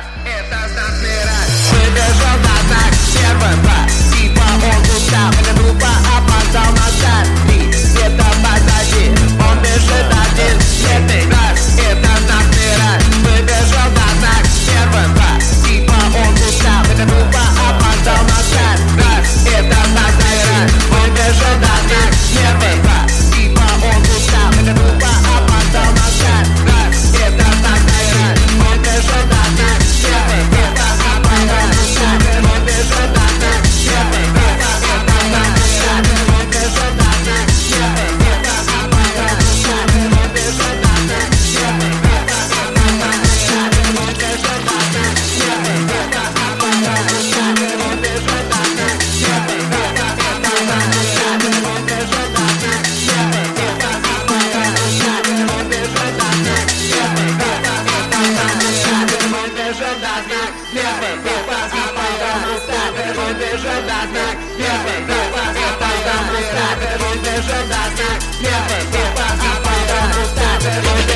раз, это нас не раз Выбежал на наш сервера, типа ибо он устал, że na znak a potem